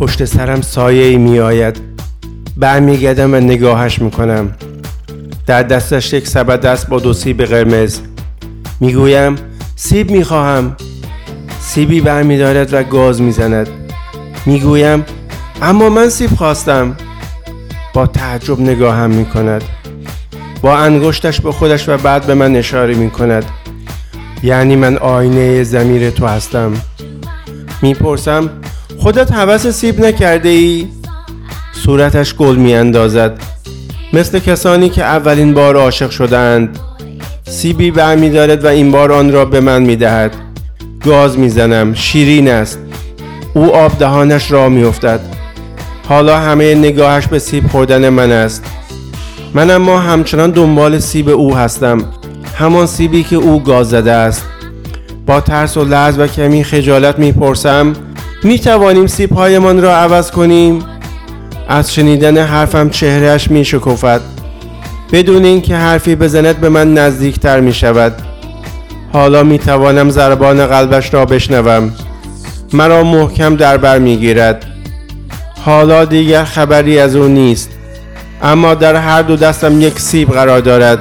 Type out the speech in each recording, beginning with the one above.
پشت سرم سایه ای می آید برمیگردم و نگاهش می‌کنم. در دستش یک سبد است با دو سیب قرمز. می‌گویم سیب می‌خواهم. سیبی برمیدارد و گاز می‌زند. می‌گویم اما من سیب خواستم. با تعجب نگاهم می‌کند. با انگشتش به خودش و بعد به من اشاره می‌کند. یعنی من آینه زمیر تو هستم. می‌پرسم خودت حوس سیب نکرده ای؟ صورتش گل میاندازد. مثل کسانی که اولین بار عاشق شدند. سیبی برمیدارد و این بار آن را به من می‌دهد. گاز می‌زنم. شیرین است. او آب دهانش را میافتد. حالا همه نگاهش به سیب خوردن من است. من اما همچنان دنبال سیب او هستم. همان سیبی که او گاز زده است. با ترس و لرز و کمی خجالت می‌پرسم می توانیم سیب هایمان را عوض کنیم؟ از شنیدن حرفم چهرهش می شکفت بدون اینکه حرفی بزند به من نزدیکتر می شود حالا می توانم ضربان قلبش را بشنوم. مرا محکم در بر می گیرد حالا دیگر خبری از او نیست. اما در هر دو دستم یک سیب قرار دارد.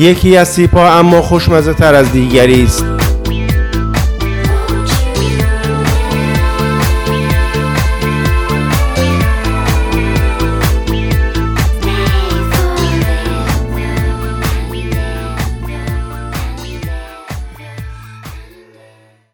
یکی از سیب ها اما خوشمزه تر از دیگری است.